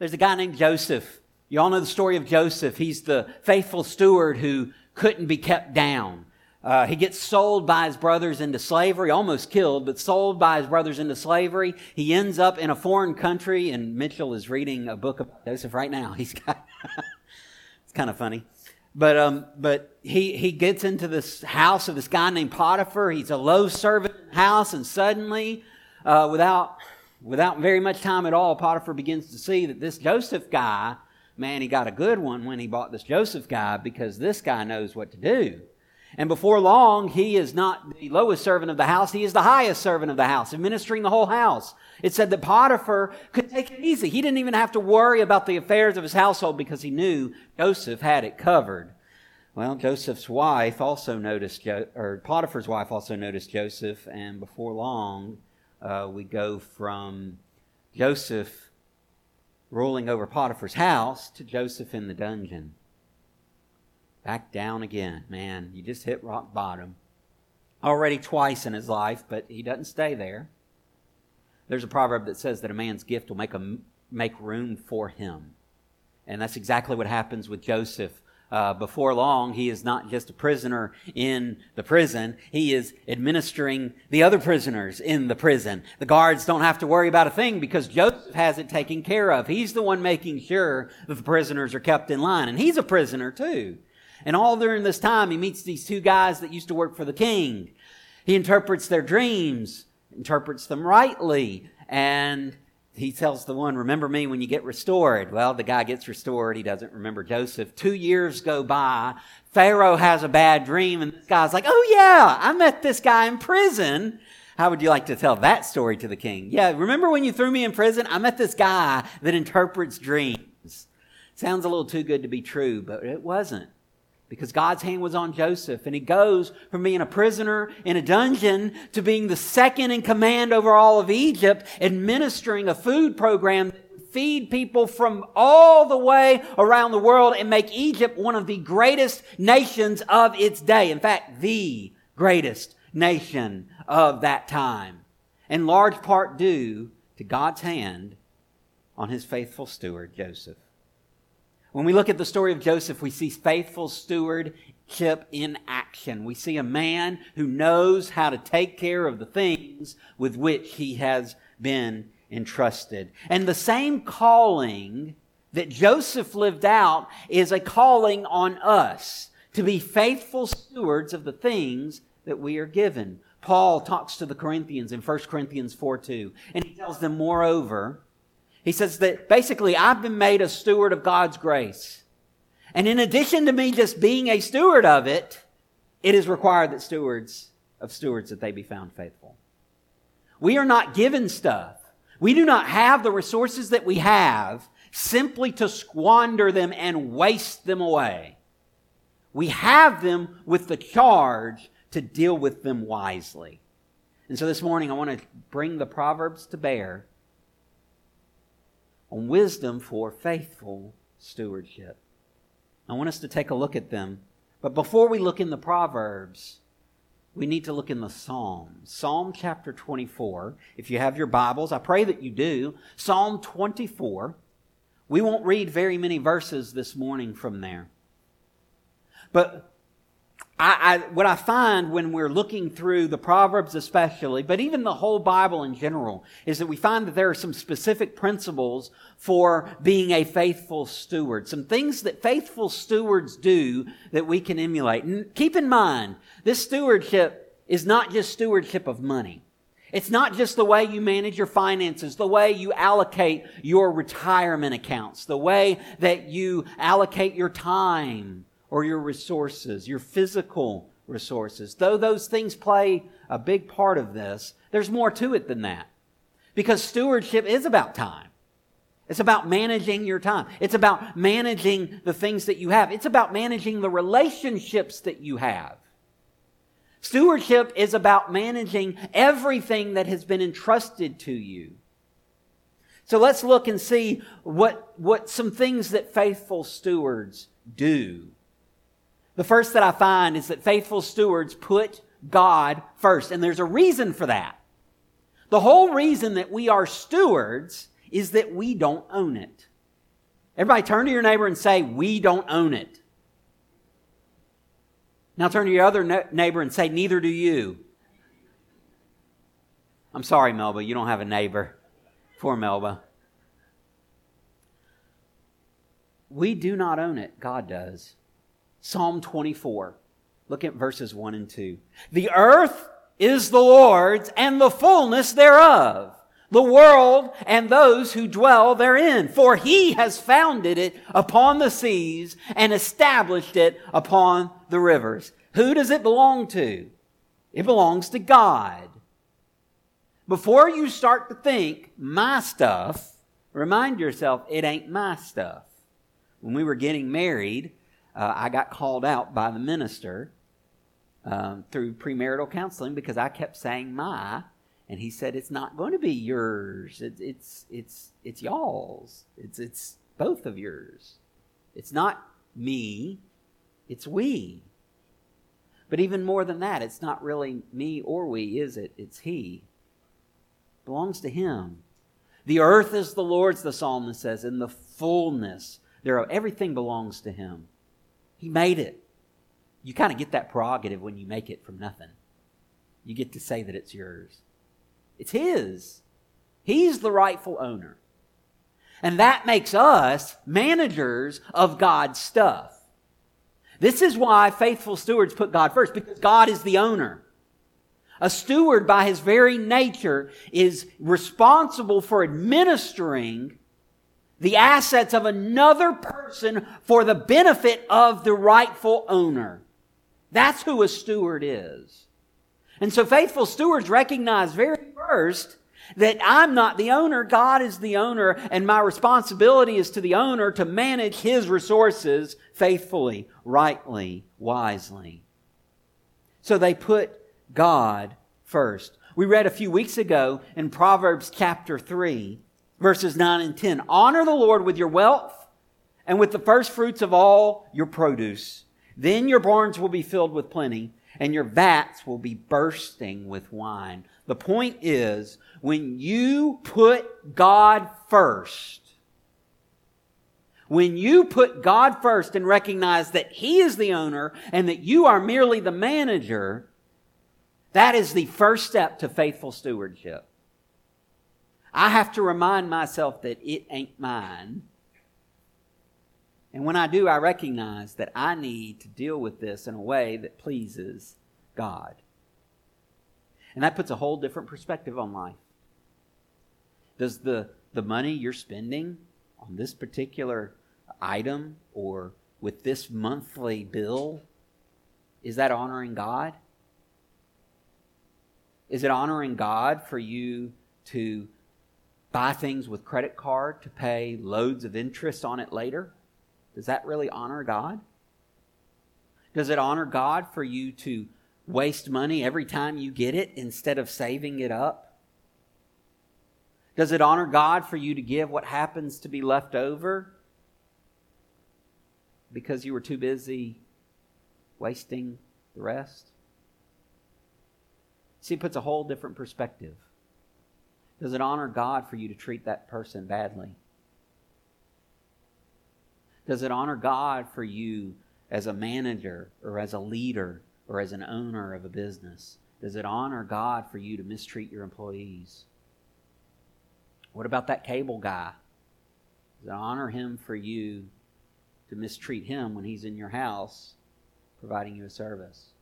There's a guy named Joseph. You all know the story of Joseph. He's the faithful steward who couldn't be kept down. Uh, he gets sold by his brothers into slavery, almost killed, but sold by his brothers into slavery. He ends up in a foreign country, and Mitchell is reading a book about Joseph right now. He's got, it's kind of funny. But, um, but he, he gets into this house of this guy named Potiphar. He's a low servant house, and suddenly, uh, without, without very much time at all, Potiphar begins to see that this Joseph guy, man, he got a good one when he bought this Joseph guy because this guy knows what to do. And before long, he is not the lowest servant of the house, he is the highest servant of the house, administering the whole house. It said that Potiphar could take it easy. He didn't even have to worry about the affairs of his household because he knew Joseph had it covered. Well, Joseph's wife also noticed, or Potiphar's wife also noticed Joseph, and before long, uh, we go from Joseph ruling over Potiphar's house to Joseph in the dungeon. Back down again. Man, you just hit rock bottom. Already twice in his life, but he doesn't stay there. There's a proverb that says that a man's gift will make, a, make room for him. And that's exactly what happens with Joseph. Uh, before long, he is not just a prisoner in the prison, he is administering the other prisoners in the prison. The guards don't have to worry about a thing because Joseph has it taken care of. He's the one making sure that the prisoners are kept in line. And he's a prisoner too. And all during this time, he meets these two guys that used to work for the king. He interprets their dreams, interprets them rightly, and he tells the one, Remember me when you get restored. Well, the guy gets restored. He doesn't remember Joseph. Two years go by. Pharaoh has a bad dream, and this guy's like, Oh, yeah, I met this guy in prison. How would you like to tell that story to the king? Yeah, remember when you threw me in prison? I met this guy that interprets dreams. Sounds a little too good to be true, but it wasn't because God's hand was on Joseph. And he goes from being a prisoner in a dungeon to being the second in command over all of Egypt, administering a food program that feed people from all the way around the world and make Egypt one of the greatest nations of its day. In fact, the greatest nation of that time. In large part due to God's hand on his faithful steward, Joseph. When we look at the story of Joseph, we see faithful stewardship in action. We see a man who knows how to take care of the things with which he has been entrusted. And the same calling that Joseph lived out is a calling on us to be faithful stewards of the things that we are given. Paul talks to the Corinthians in 1 Corinthians 4 2, and he tells them, moreover, he says that basically I've been made a steward of God's grace. And in addition to me just being a steward of it, it is required that stewards of stewards that they be found faithful. We are not given stuff. We do not have the resources that we have simply to squander them and waste them away. We have them with the charge to deal with them wisely. And so this morning I want to bring the Proverbs to bear on wisdom for faithful stewardship. I want us to take a look at them. But before we look in the Proverbs, we need to look in the Psalms. Psalm chapter 24. If you have your Bibles, I pray that you do. Psalm 24. We won't read very many verses this morning from there. But I, I, what I find when we're looking through the Proverbs especially, but even the whole Bible in general, is that we find that there are some specific principles for being a faithful steward. Some things that faithful stewards do that we can emulate. And keep in mind, this stewardship is not just stewardship of money. It's not just the way you manage your finances, the way you allocate your retirement accounts, the way that you allocate your time, or your resources, your physical resources. Though those things play a big part of this, there's more to it than that. Because stewardship is about time. It's about managing your time. It's about managing the things that you have. It's about managing the relationships that you have. Stewardship is about managing everything that has been entrusted to you. So let's look and see what, what some things that faithful stewards do the first that I find is that faithful stewards put God first, and there's a reason for that. The whole reason that we are stewards is that we don't own it. Everybody turn to your neighbor and say, We don't own it. Now turn to your other neighbor and say, Neither do you. I'm sorry, Melba, you don't have a neighbor. For Melba. We do not own it, God does. Psalm 24. Look at verses 1 and 2. The earth is the Lord's and the fullness thereof, the world and those who dwell therein. For he has founded it upon the seas and established it upon the rivers. Who does it belong to? It belongs to God. Before you start to think my stuff, remind yourself it ain't my stuff. When we were getting married, uh, I got called out by the minister um, through premarital counseling because I kept saying my, and he said it's not going to be yours. It, it's it's it's y'all's. It's it's both of yours. It's not me. It's we. But even more than that, it's not really me or we, is it? It's he. Belongs to him. The earth is the Lord's, the psalmist says, in the fullness thereof. Everything belongs to him. He made it. You kind of get that prerogative when you make it from nothing. You get to say that it's yours. It's His. He's the rightful owner. And that makes us managers of God's stuff. This is why faithful stewards put God first, because God is the owner. A steward, by his very nature, is responsible for administering the assets of another person for the benefit of the rightful owner. That's who a steward is. And so faithful stewards recognize very first that I'm not the owner, God is the owner, and my responsibility is to the owner to manage his resources faithfully, rightly, wisely. So they put God first. We read a few weeks ago in Proverbs chapter 3, verses 9 and 10 Honor the Lord with your wealth and with the first fruits of all your produce. Then your barns will be filled with plenty, and your vats will be bursting with wine. The point is, when you put God first, when you put God first and recognize that He is the owner and that you are merely the manager, that is the first step to faithful stewardship. I have to remind myself that it ain't mine. And when I do, I recognize that I need to deal with this in a way that pleases God. And that puts a whole different perspective on life. Does the, the money you're spending on this particular item or with this monthly bill, is that honoring God? Is it honoring God for you to buy things with credit card to pay loads of interest on it later? Does that really honor God? Does it honor God for you to waste money every time you get it instead of saving it up? Does it honor God for you to give what happens to be left over because you were too busy wasting the rest? See, it puts a whole different perspective. Does it honor God for you to treat that person badly? Does it honor God for you as a manager or as a leader or as an owner of a business? Does it honor God for you to mistreat your employees? What about that cable guy? Does it honor him for you to mistreat him when he's in your house providing you a service?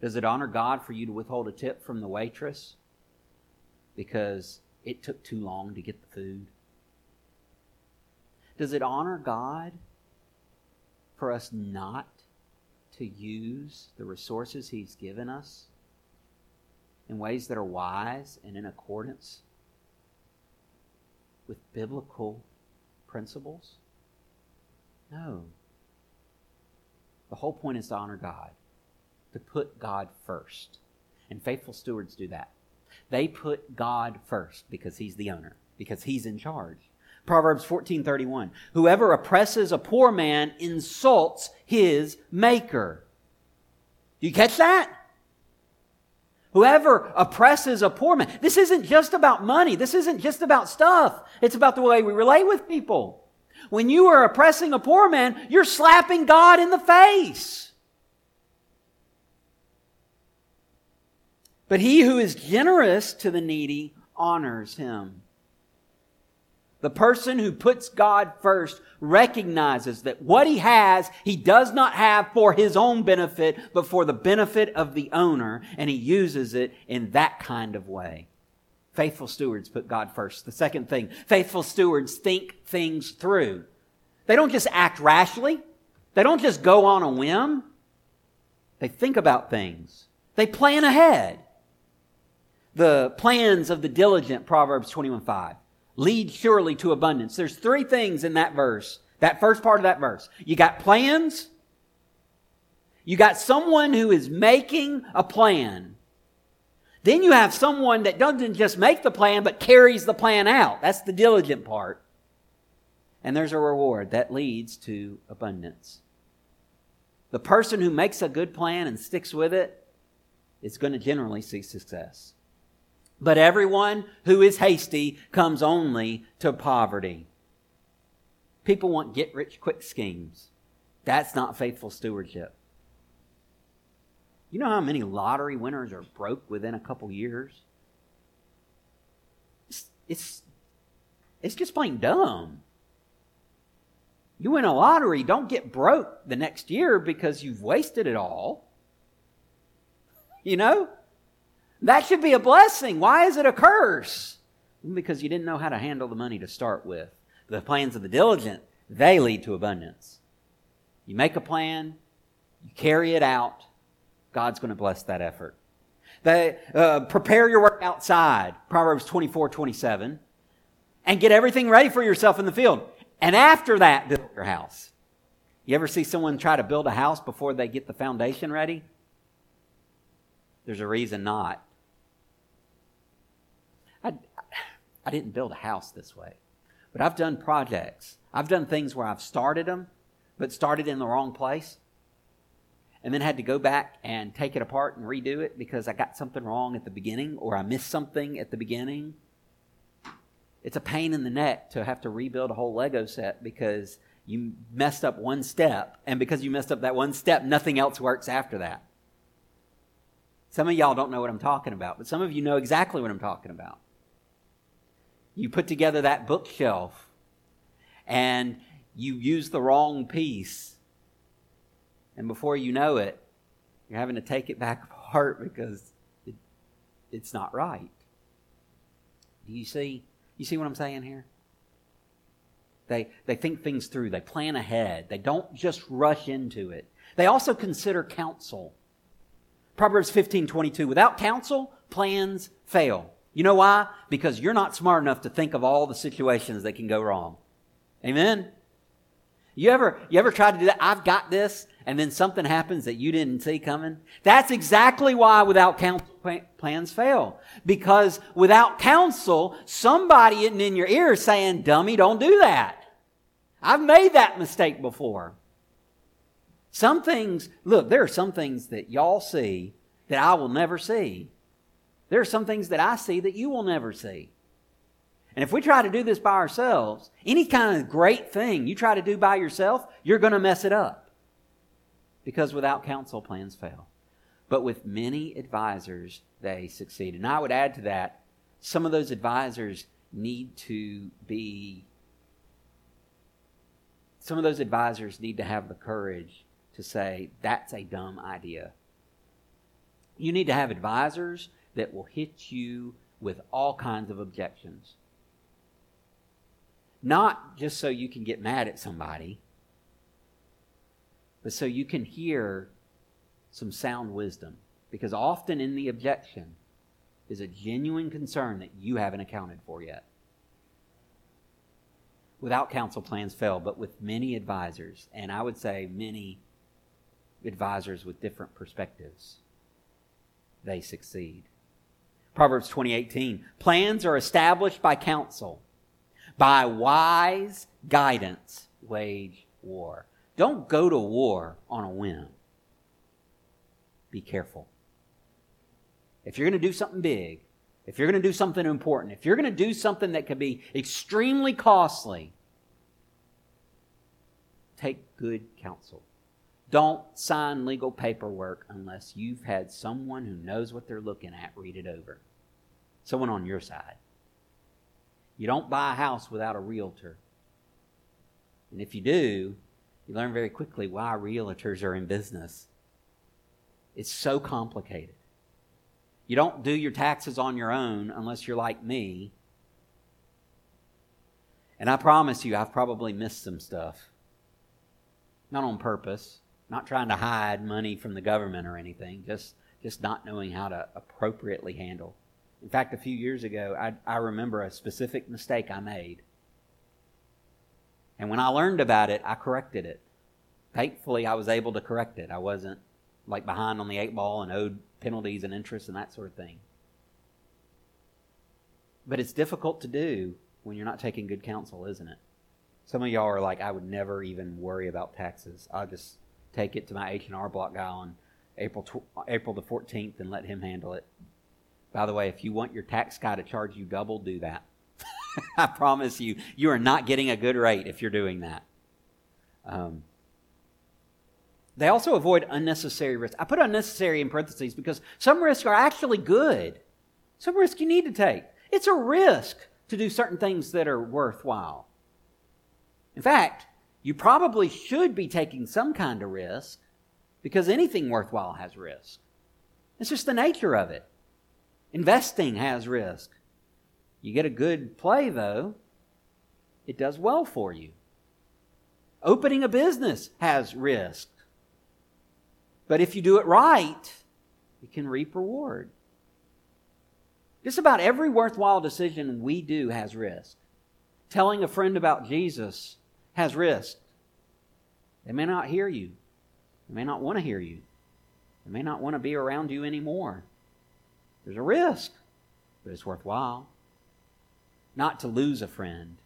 Does it honor God for you to withhold a tip from the waitress because it took too long to get the food? Does it honor God for us not to use the resources He's given us in ways that are wise and in accordance with biblical principles? No. The whole point is to honor God, to put God first. And faithful stewards do that. They put God first because He's the owner, because He's in charge. Proverbs 14:31. Whoever oppresses a poor man insults his maker. Do you catch that? Whoever oppresses a poor man. This isn't just about money. This isn't just about stuff. It's about the way we relate with people. When you are oppressing a poor man, you're slapping God in the face. But he who is generous to the needy honors him. The person who puts God first recognizes that what he has, he does not have for his own benefit, but for the benefit of the owner, and he uses it in that kind of way. Faithful stewards put God first. The second thing, faithful stewards think things through. They don't just act rashly. They don't just go on a whim. They think about things. They plan ahead. The plans of the diligent, Proverbs 21 5 lead surely to abundance. There's three things in that verse, that first part of that verse. You got plans, you got someone who is making a plan. Then you have someone that doesn't just make the plan, but carries the plan out. That's the diligent part. And there's a reward that leads to abundance. The person who makes a good plan and sticks with it is going to generally see success. But everyone who is hasty comes only to poverty. People want get rich quick schemes. That's not faithful stewardship. You know how many lottery winners are broke within a couple years? It's, it's, it's just plain dumb. You win a lottery, don't get broke the next year because you've wasted it all. You know? That should be a blessing. Why is it a curse? Because you didn't know how to handle the money to start with. The plans of the diligent, they lead to abundance. You make a plan, you carry it out, God's going to bless that effort. They, uh, prepare your work outside, Proverbs 24, 27, and get everything ready for yourself in the field. And after that, build your house. You ever see someone try to build a house before they get the foundation ready? There's a reason not. I, I didn't build a house this way, but I've done projects. I've done things where I've started them, but started in the wrong place, and then had to go back and take it apart and redo it because I got something wrong at the beginning or I missed something at the beginning. It's a pain in the neck to have to rebuild a whole Lego set because you messed up one step, and because you messed up that one step, nothing else works after that. Some of y'all don't know what I'm talking about, but some of you know exactly what I'm talking about. You put together that bookshelf and you use the wrong piece. And before you know it, you're having to take it back apart because it, it's not right. Do you see? You see what I'm saying here? They, they think things through. They plan ahead. They don't just rush into it. They also consider counsel. Proverbs 15, 22. Without counsel, plans fail. You know why? Because you're not smart enough to think of all the situations that can go wrong. Amen? You ever, you ever try to do that? I've got this, and then something happens that you didn't see coming? That's exactly why without counsel plans fail. Because without counsel, somebody isn't in your ear saying, dummy, don't do that. I've made that mistake before. Some things, look, there are some things that y'all see that I will never see. There are some things that I see that you will never see. And if we try to do this by ourselves, any kind of great thing you try to do by yourself, you're going to mess it up. Because without counsel, plans fail. But with many advisors, they succeed. And I would add to that, some of those advisors need to be, some of those advisors need to have the courage to say, that's a dumb idea. You need to have advisors that will hit you with all kinds of objections. Not just so you can get mad at somebody, but so you can hear some sound wisdom. Because often in the objection is a genuine concern that you haven't accounted for yet. Without counsel, plans fail, but with many advisors, and I would say many advisors with different perspectives, they succeed. Proverbs 20:18 Plans are established by counsel. By wise guidance wage war. Don't go to war on a whim. Be careful. If you're going to do something big, if you're going to do something important, if you're going to do something that could be extremely costly, take good counsel. Don't sign legal paperwork unless you've had someone who knows what they're looking at read it over. Someone on your side. You don't buy a house without a realtor. And if you do, you learn very quickly why realtors are in business. It's so complicated. You don't do your taxes on your own unless you're like me. And I promise you, I've probably missed some stuff. Not on purpose, not trying to hide money from the government or anything, just, just not knowing how to appropriately handle. In fact, a few years ago, I, I remember a specific mistake I made. And when I learned about it, I corrected it. Thankfully, I was able to correct it. I wasn't like behind on the eight ball and owed penalties and interest and that sort of thing. But it's difficult to do when you're not taking good counsel, isn't it? Some of y'all are like, I would never even worry about taxes. I'll just take it to my H&R Block guy on April, tw- April the 14th and let him handle it. By the way, if you want your tax guy to charge you double, do that. I promise you, you are not getting a good rate if you're doing that. Um, they also avoid unnecessary risks. I put unnecessary in parentheses because some risks are actually good. Some risks you need to take. It's a risk to do certain things that are worthwhile. In fact, you probably should be taking some kind of risk because anything worthwhile has risk. It's just the nature of it. Investing has risk. You get a good play, though, it does well for you. Opening a business has risk. But if you do it right, you can reap reward. Just about every worthwhile decision we do has risk. Telling a friend about Jesus has risk. They may not hear you. They may not want to hear you. They may not want to be around you anymore. There's a risk, but it's worthwhile. Not to lose a friend,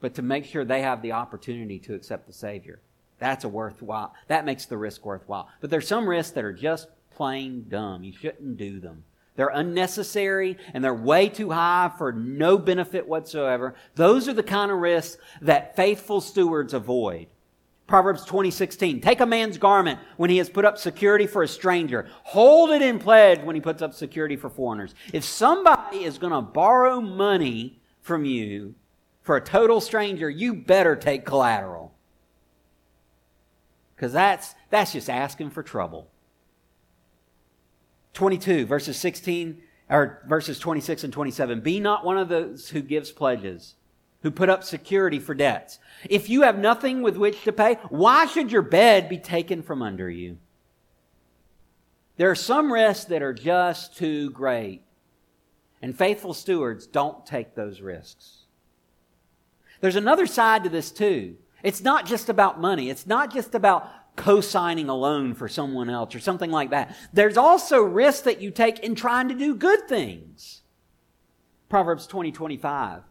but to make sure they have the opportunity to accept the Savior. That's a worthwhile. That makes the risk worthwhile. But there's some risks that are just plain dumb. You shouldn't do them. They're unnecessary and they're way too high for no benefit whatsoever. Those are the kind of risks that faithful stewards avoid. Proverbs 20:16 Take a man's garment when he has put up security for a stranger. Hold it in pledge when he puts up security for foreigners. If somebody is going to borrow money from you for a total stranger, you better take collateral. Cuz that's that's just asking for trouble. 22, verses 16, or verses 26 and 27. Be not one of those who gives pledges, who put up security for debts. If you have nothing with which to pay, why should your bed be taken from under you? There are some risks that are just too great. And faithful stewards don't take those risks. There's another side to this too. It's not just about money. It's not just about co signing a loan for someone else or something like that. There's also risks that you take in trying to do good things. Proverbs 20 25.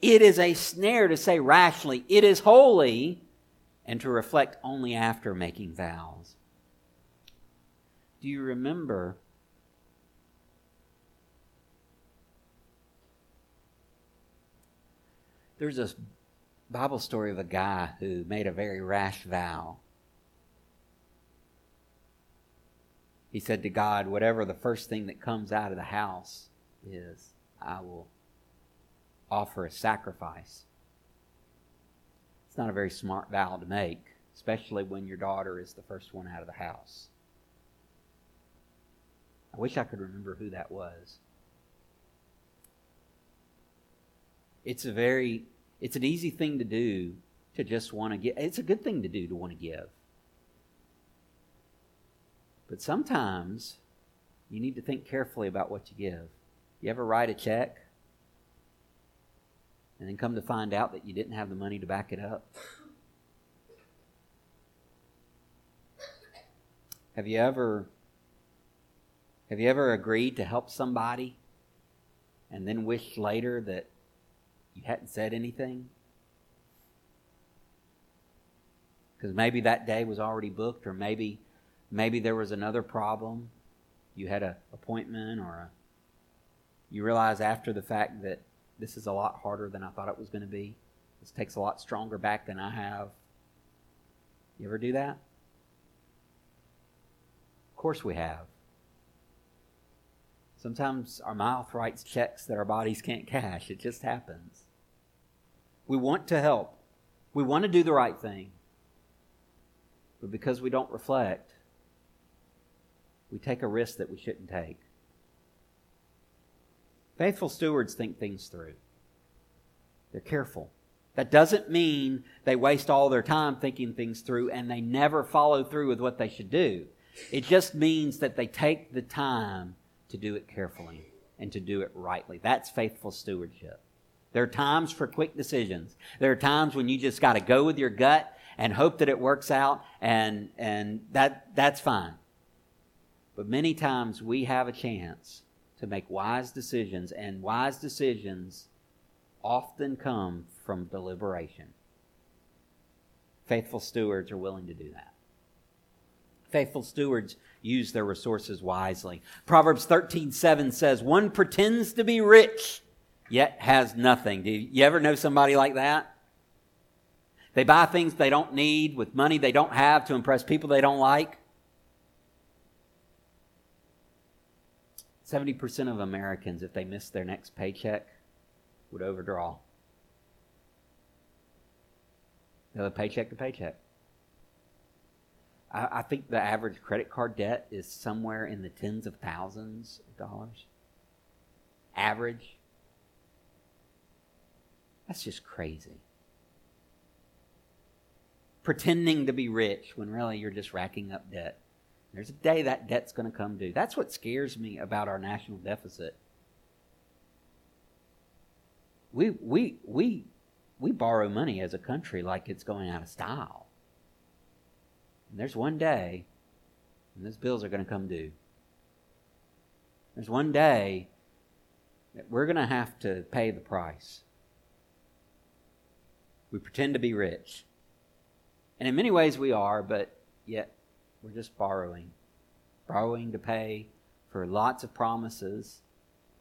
It is a snare to say rashly, it is holy, and to reflect only after making vows. Do you remember? There's a Bible story of a guy who made a very rash vow He said to God, Whatever the first thing that comes out of the house is, I will offer a sacrifice. It's not a very smart vow to make, especially when your daughter is the first one out of the house. I wish I could remember who that was. It's a very it's an easy thing to do to just want to give. It's a good thing to do to want to give. But sometimes you need to think carefully about what you give. You ever write a check and then come to find out that you didn't have the money to back it up? Have you ever have you ever agreed to help somebody and then wished later that you hadn't said anything? Because maybe that day was already booked, or maybe Maybe there was another problem. You had an appointment or a, you realize after the fact that this is a lot harder than I thought it was going to be. This takes a lot stronger back than I have. You ever do that? Of course we have. Sometimes our mouth writes checks that our bodies can't cash. It just happens. We want to help. We want to do the right thing. But because we don't reflect, we take a risk that we shouldn't take. Faithful stewards think things through. They're careful. That doesn't mean they waste all their time thinking things through and they never follow through with what they should do. It just means that they take the time to do it carefully and to do it rightly. That's faithful stewardship. There are times for quick decisions. There are times when you just got to go with your gut and hope that it works out and and that that's fine. But many times we have a chance to make wise decisions and wise decisions often come from deliberation. Faithful stewards are willing to do that. Faithful stewards use their resources wisely. Proverbs 13 7 says, One pretends to be rich, yet has nothing. Do you ever know somebody like that? They buy things they don't need with money they don't have to impress people they don't like. 70% of Americans, if they miss their next paycheck, would overdraw. They live paycheck to paycheck. I, I think the average credit card debt is somewhere in the tens of thousands of dollars. Average. That's just crazy. Pretending to be rich when really you're just racking up debt. There's a day that debt's going to come due. That's what scares me about our national deficit. We, we, we, we borrow money as a country like it's going out of style. And there's one day when those bills are going to come due. There's one day that we're going to have to pay the price. We pretend to be rich. And in many ways we are, but yet we're just borrowing. Borrowing to pay for lots of promises,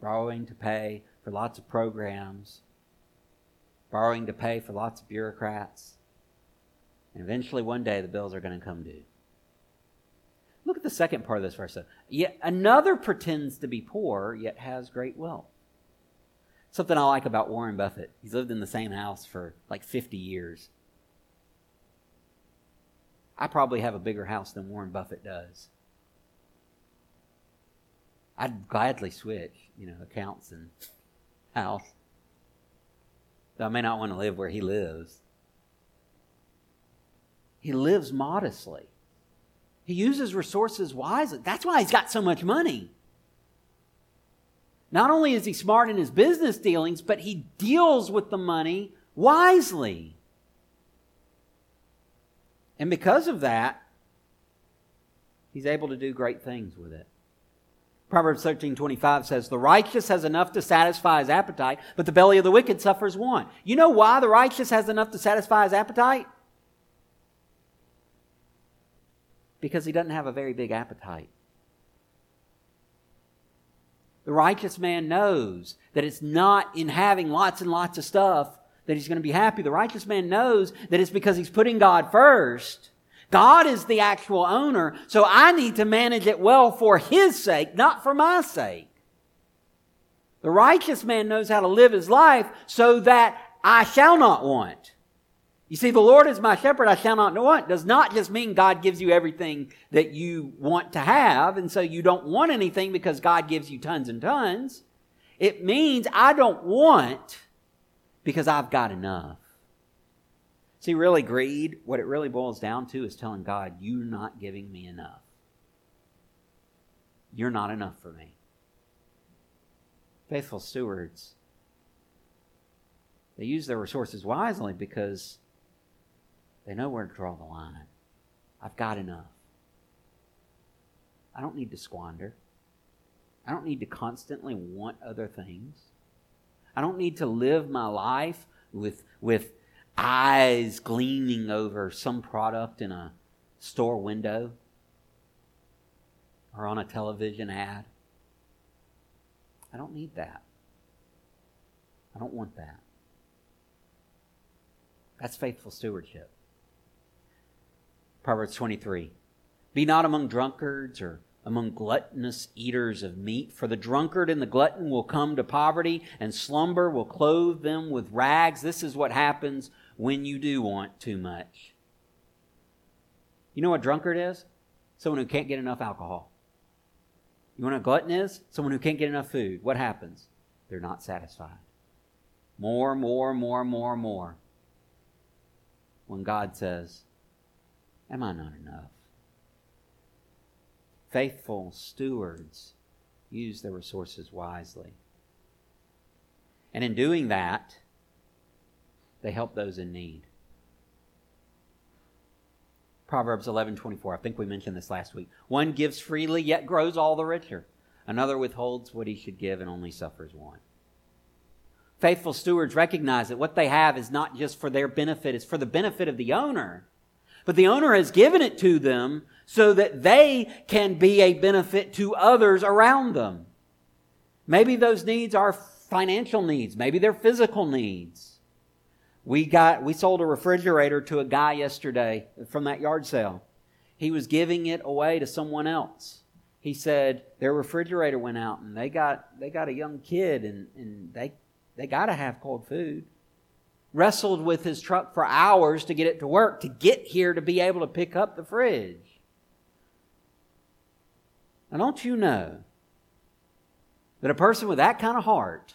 borrowing to pay for lots of programs, borrowing to pay for lots of bureaucrats. And eventually, one day, the bills are going to come due. Look at the second part of this verse. Yet another pretends to be poor, yet has great wealth. Something I like about Warren Buffett. He's lived in the same house for like 50 years. I probably have a bigger house than Warren Buffett does. I'd gladly switch, you know, accounts and house. Though I may not want to live where he lives. He lives modestly. He uses resources wisely. That's why he's got so much money. Not only is he smart in his business dealings, but he deals with the money wisely. And because of that, he's able to do great things with it. Proverbs 13 25 says, The righteous has enough to satisfy his appetite, but the belly of the wicked suffers want. You know why the righteous has enough to satisfy his appetite? Because he doesn't have a very big appetite. The righteous man knows that it's not in having lots and lots of stuff that he's going to be happy. The righteous man knows that it's because he's putting God first. God is the actual owner, so I need to manage it well for his sake, not for my sake. The righteous man knows how to live his life so that I shall not want. You see, the Lord is my shepherd, I shall not want, does not just mean God gives you everything that you want to have, and so you don't want anything because God gives you tons and tons. It means I don't want because I've got enough. See, really, greed, what it really boils down to is telling God, You're not giving me enough. You're not enough for me. Faithful stewards, they use their resources wisely because they know where to draw the line. I've got enough. I don't need to squander. I don't need to constantly want other things. I don't need to live my life with, with eyes gleaming over some product in a store window or on a television ad. I don't need that. I don't want that. That's faithful stewardship. Proverbs 23. Be not among drunkards or among gluttonous eaters of meat, for the drunkard and the glutton will come to poverty, and slumber will clothe them with rags. This is what happens when you do want too much. You know what a drunkard is? Someone who can't get enough alcohol. You know what a glutton is? Someone who can't get enough food. What happens? They're not satisfied. More, more, more, more, more. When God says, Am I not enough? Faithful stewards use their resources wisely. And in doing that, they help those in need. Proverbs 11:24. I think we mentioned this last week. One gives freely yet grows all the richer. Another withholds what he should give and only suffers want. Faithful stewards recognize that what they have is not just for their benefit, it's for the benefit of the owner. But the owner has given it to them so that they can be a benefit to others around them. Maybe those needs are financial needs, maybe they're physical needs. We got we sold a refrigerator to a guy yesterday from that yard sale. He was giving it away to someone else. He said their refrigerator went out and they got they got a young kid and, and they they gotta have cold food wrestled with his truck for hours to get it to work to get here to be able to pick up the fridge. Now, don't you know that a person with that kind of heart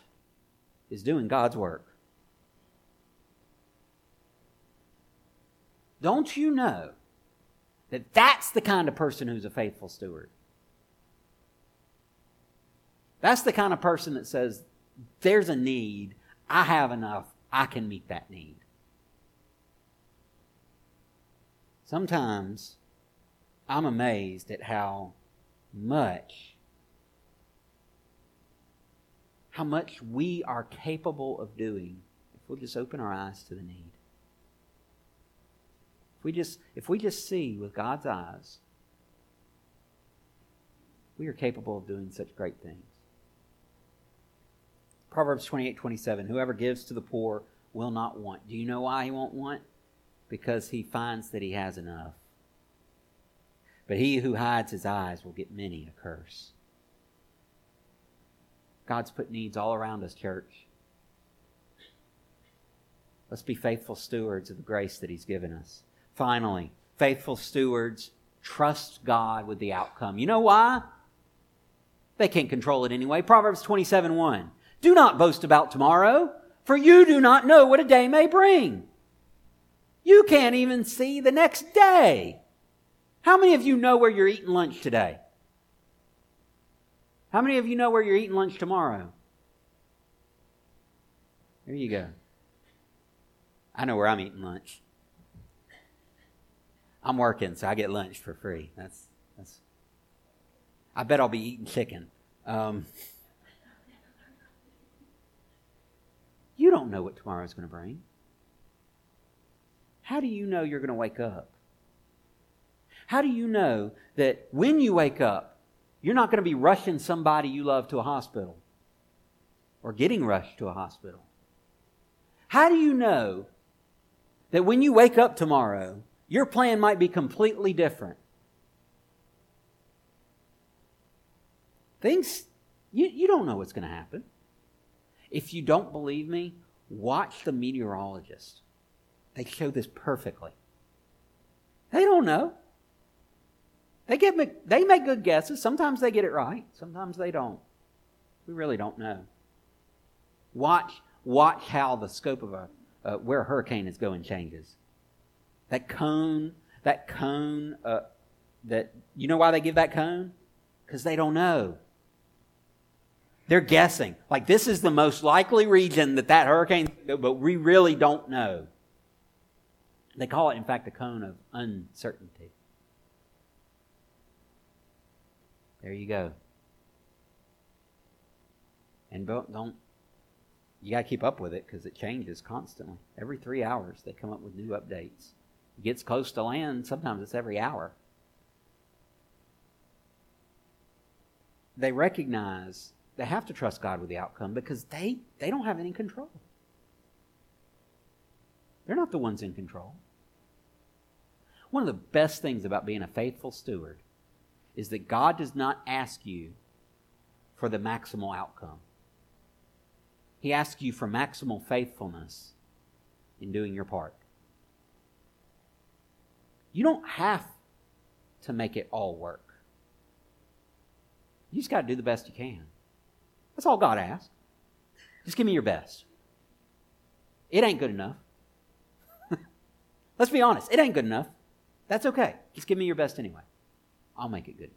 is doing God's work? Don't you know that that's the kind of person who's a faithful steward? That's the kind of person that says, There's a need. I have enough. I can meet that need. Sometimes I'm amazed at how much how much we are capable of doing if we'll just open our eyes to the need. If we just if we just see with God's eyes, we are capable of doing such great things. Proverbs 28 27. Whoever gives to the poor will not want. Do you know why he won't want? Because he finds that he has enough. But he who hides his eyes will get many a curse. God's put needs all around us, church. Let's be faithful stewards of the grace that he's given us. Finally, faithful stewards trust God with the outcome. You know why? They can't control it anyway. Proverbs 27 1. Do not boast about tomorrow, for you do not know what a day may bring. You can't even see the next day. How many of you know where you're eating lunch today? How many of you know where you're eating lunch tomorrow? There you go. I know where I'm eating lunch. I'm working, so I get lunch for free. That's that's. I bet I'll be eating chicken. Um, don't know what tomorrow is going to bring. How do you know you're going to wake up? How do you know that when you wake up, you're not going to be rushing somebody you love to a hospital or getting rushed to a hospital? How do you know that when you wake up tomorrow, your plan might be completely different? Things, you, you don't know what's going to happen. If you don't believe me, watch the meteorologists. They show this perfectly. They don't know. They get they make good guesses. Sometimes they get it right. Sometimes they don't. We really don't know. Watch watch how the scope of a uh, where a hurricane is going changes. That cone, that cone, uh, that you know why they give that cone? Because they don't know. They're guessing. Like, this is the most likely region that that hurricane, but we really don't know. They call it, in fact, the cone of uncertainty. There you go. And don't, don't you got to keep up with it because it changes constantly. Every three hours, they come up with new updates. It gets close to land, sometimes it's every hour. They recognize they have to trust God with the outcome because they, they don't have any control. They're not the ones in control. One of the best things about being a faithful steward is that God does not ask you for the maximal outcome. He asks you for maximal faithfulness in doing your part. You don't have to make it all work. You just got to do the best you can. That's all God asks. Just give me your best. It ain't good enough. Let's be honest, it ain't good enough. That's okay. Just give me your best anyway. I'll make it good.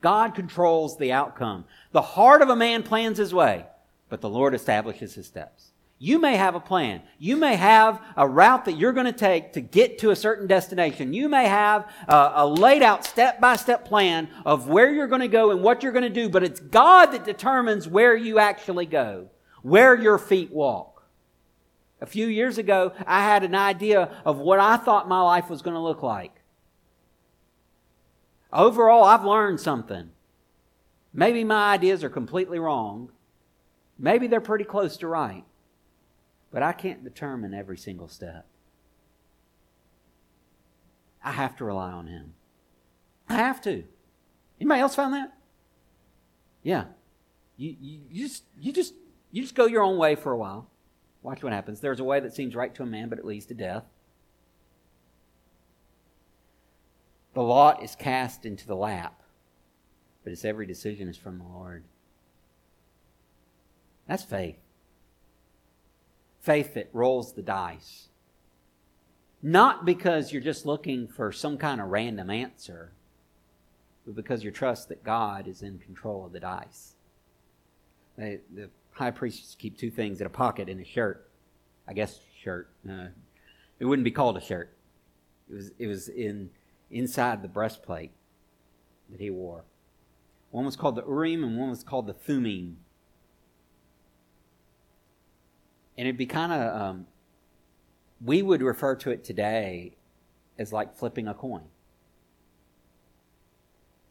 God controls the outcome. The heart of a man plans his way, but the Lord establishes his steps. You may have a plan. You may have a route that you're going to take to get to a certain destination. You may have a, a laid out step by step plan of where you're going to go and what you're going to do, but it's God that determines where you actually go, where your feet walk. A few years ago, I had an idea of what I thought my life was going to look like. Overall, I've learned something. Maybe my ideas are completely wrong. Maybe they're pretty close to right. But I can't determine every single step. I have to rely on Him. I have to. Anybody else found that? Yeah. You, you, you, just, you, just, you just go your own way for a while. Watch what happens. There's a way that seems right to a man, but it leads to death. The lot is cast into the lap, but its every decision is from the Lord. That's faith. Faith that rolls the dice. Not because you're just looking for some kind of random answer, but because you trust that God is in control of the dice. They, the high priests keep two things in a pocket in a shirt. I guess shirt. Uh, it wouldn't be called a shirt. It was, it was in inside the breastplate that he wore. One was called the Urim and one was called the Thummim. And it'd be kind of, um, we would refer to it today as like flipping a coin.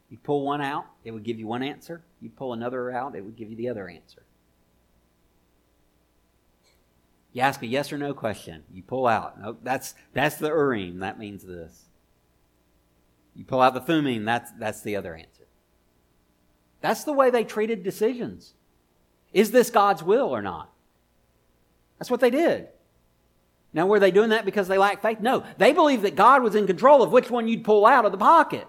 You pull one out, it would give you one answer. You pull another out, it would give you the other answer. You ask a yes or no question, you pull out. Nope, that's that's the Urim. That means this. You pull out the Thummim, that's, that's the other answer. That's the way they treated decisions. Is this God's will or not? That's what they did. Now, were they doing that because they lacked faith? No. They believed that God was in control of which one you'd pull out of the pocket.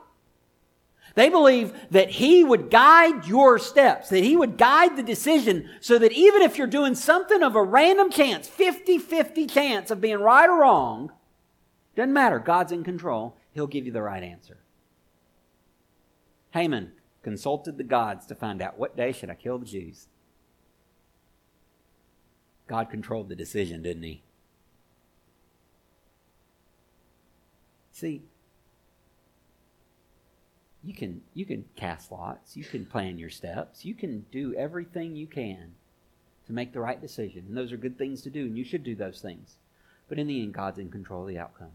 They believe that He would guide your steps, that He would guide the decision so that even if you're doing something of a random chance, 50 50 chance of being right or wrong, doesn't matter. God's in control he'll give you the right answer. Haman consulted the gods to find out what day should I kill the Jews. God controlled the decision, didn't he? See, you can you can cast lots, you can plan your steps, you can do everything you can to make the right decision. And those are good things to do, and you should do those things. But in the end, God's in control of the outcome.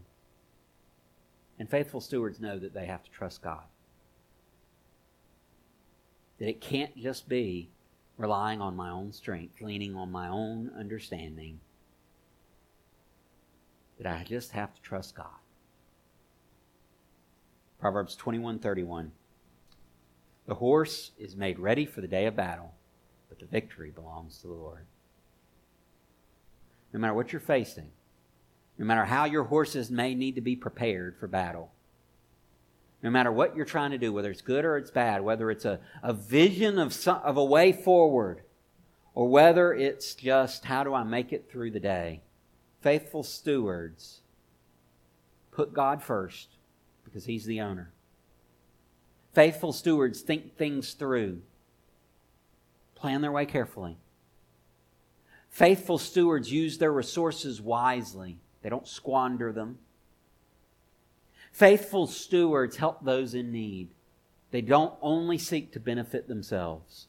And faithful stewards know that they have to trust God. That it can't just be relying on my own strength, leaning on my own understanding. That I just have to trust God. Proverbs 21:31 The horse is made ready for the day of battle, but the victory belongs to the Lord. No matter what you're facing, no matter how your horses may need to be prepared for battle. No matter what you're trying to do, whether it's good or it's bad, whether it's a, a vision of, some, of a way forward, or whether it's just how do I make it through the day, faithful stewards put God first because He's the owner. Faithful stewards think things through, plan their way carefully. Faithful stewards use their resources wisely. They don't squander them. Faithful stewards help those in need. They don't only seek to benefit themselves.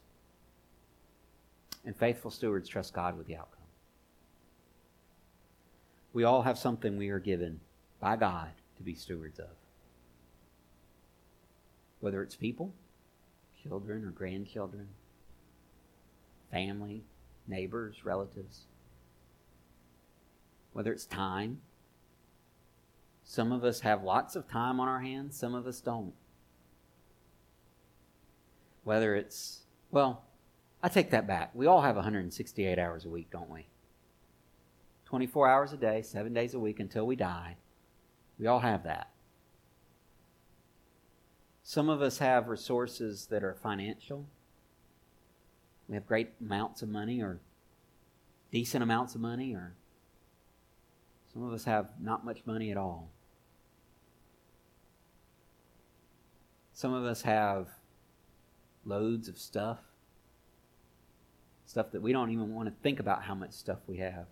And faithful stewards trust God with the outcome. We all have something we are given by God to be stewards of. Whether it's people, children or grandchildren, family, neighbors, relatives whether it's time. Some of us have lots of time on our hands, some of us don't. Whether it's, well, I take that back. We all have 168 hours a week, don't we? 24 hours a day, seven days a week until we die. We all have that. Some of us have resources that are financial. We have great amounts of money or decent amounts of money, or some of us have not much money at all. Some of us have loads of stuff, stuff that we don't even want to think about how much stuff we have.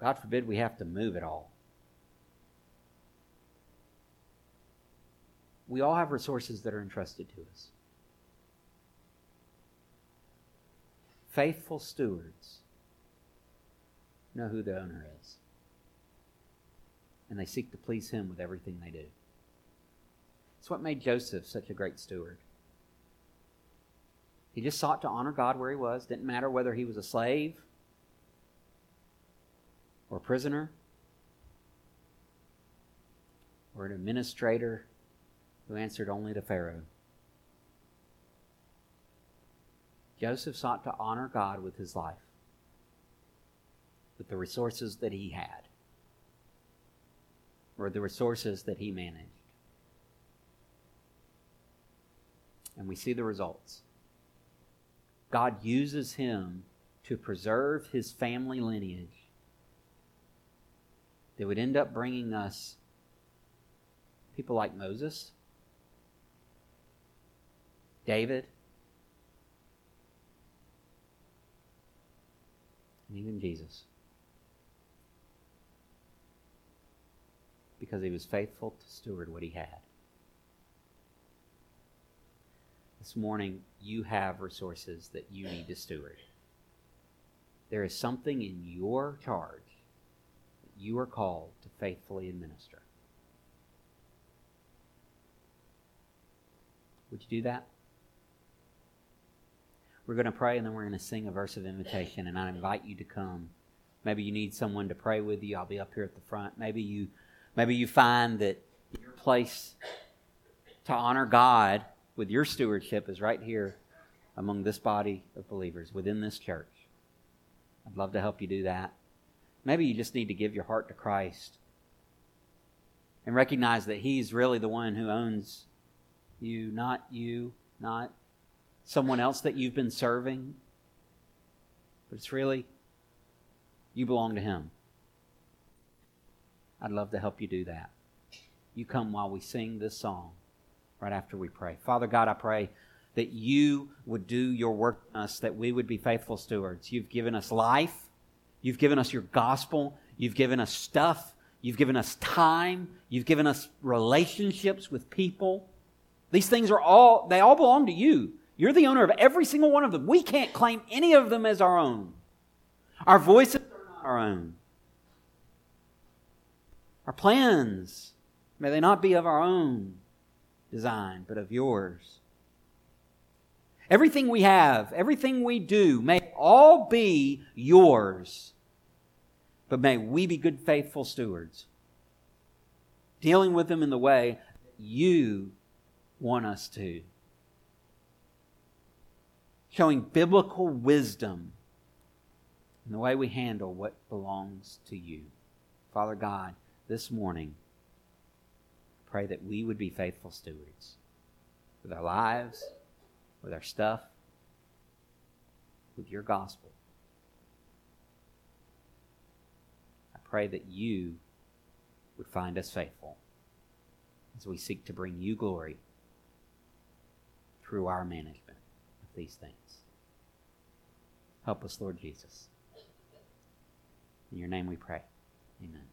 God forbid we have to move it all. We all have resources that are entrusted to us. Faithful stewards know who the owner is. And they seek to please him with everything they do. It's what made Joseph such a great steward. He just sought to honor God where he was. Didn't matter whether he was a slave or a prisoner or an administrator who answered only to Pharaoh. Joseph sought to honor God with his life, with the resources that he had, or the resources that he managed. And we see the results. God uses him to preserve his family lineage that would end up bringing us people like Moses, David, and even Jesus. Because he was faithful to steward what he had. This morning, you have resources that you need to steward. There is something in your charge that you are called to faithfully administer. Would you do that? We're going to pray and then we're going to sing a verse of invitation, and I invite you to come. Maybe you need someone to pray with you. I'll be up here at the front. Maybe you, maybe you find that your place to honor God with your stewardship is right here among this body of believers within this church. I'd love to help you do that. Maybe you just need to give your heart to Christ and recognize that He's really the one who owns you, not you, not someone else that you've been serving, but it's really you belong to Him. I'd love to help you do that. You come while we sing this song right after we pray. Father God, I pray that you would do your work in us, that we would be faithful stewards. You've given us life, you've given us your gospel, you've given us stuff, you've given us time, you've given us relationships with people. These things are all, they all belong to you. You're the owner of every single one of them. We can't claim any of them as our own. Our voices are not our own. Our plans, may they not be of our own design, but of yours. Everything we have, everything we do, may all be yours. But may we be good, faithful stewards, dealing with them in the way you want us to showing biblical wisdom in the way we handle what belongs to you. Father God, this morning, pray that we would be faithful stewards with our lives, with our stuff, with your gospel. I pray that you would find us faithful as we seek to bring you glory through our management of these things. Help us, Lord Jesus. In your name we pray. Amen.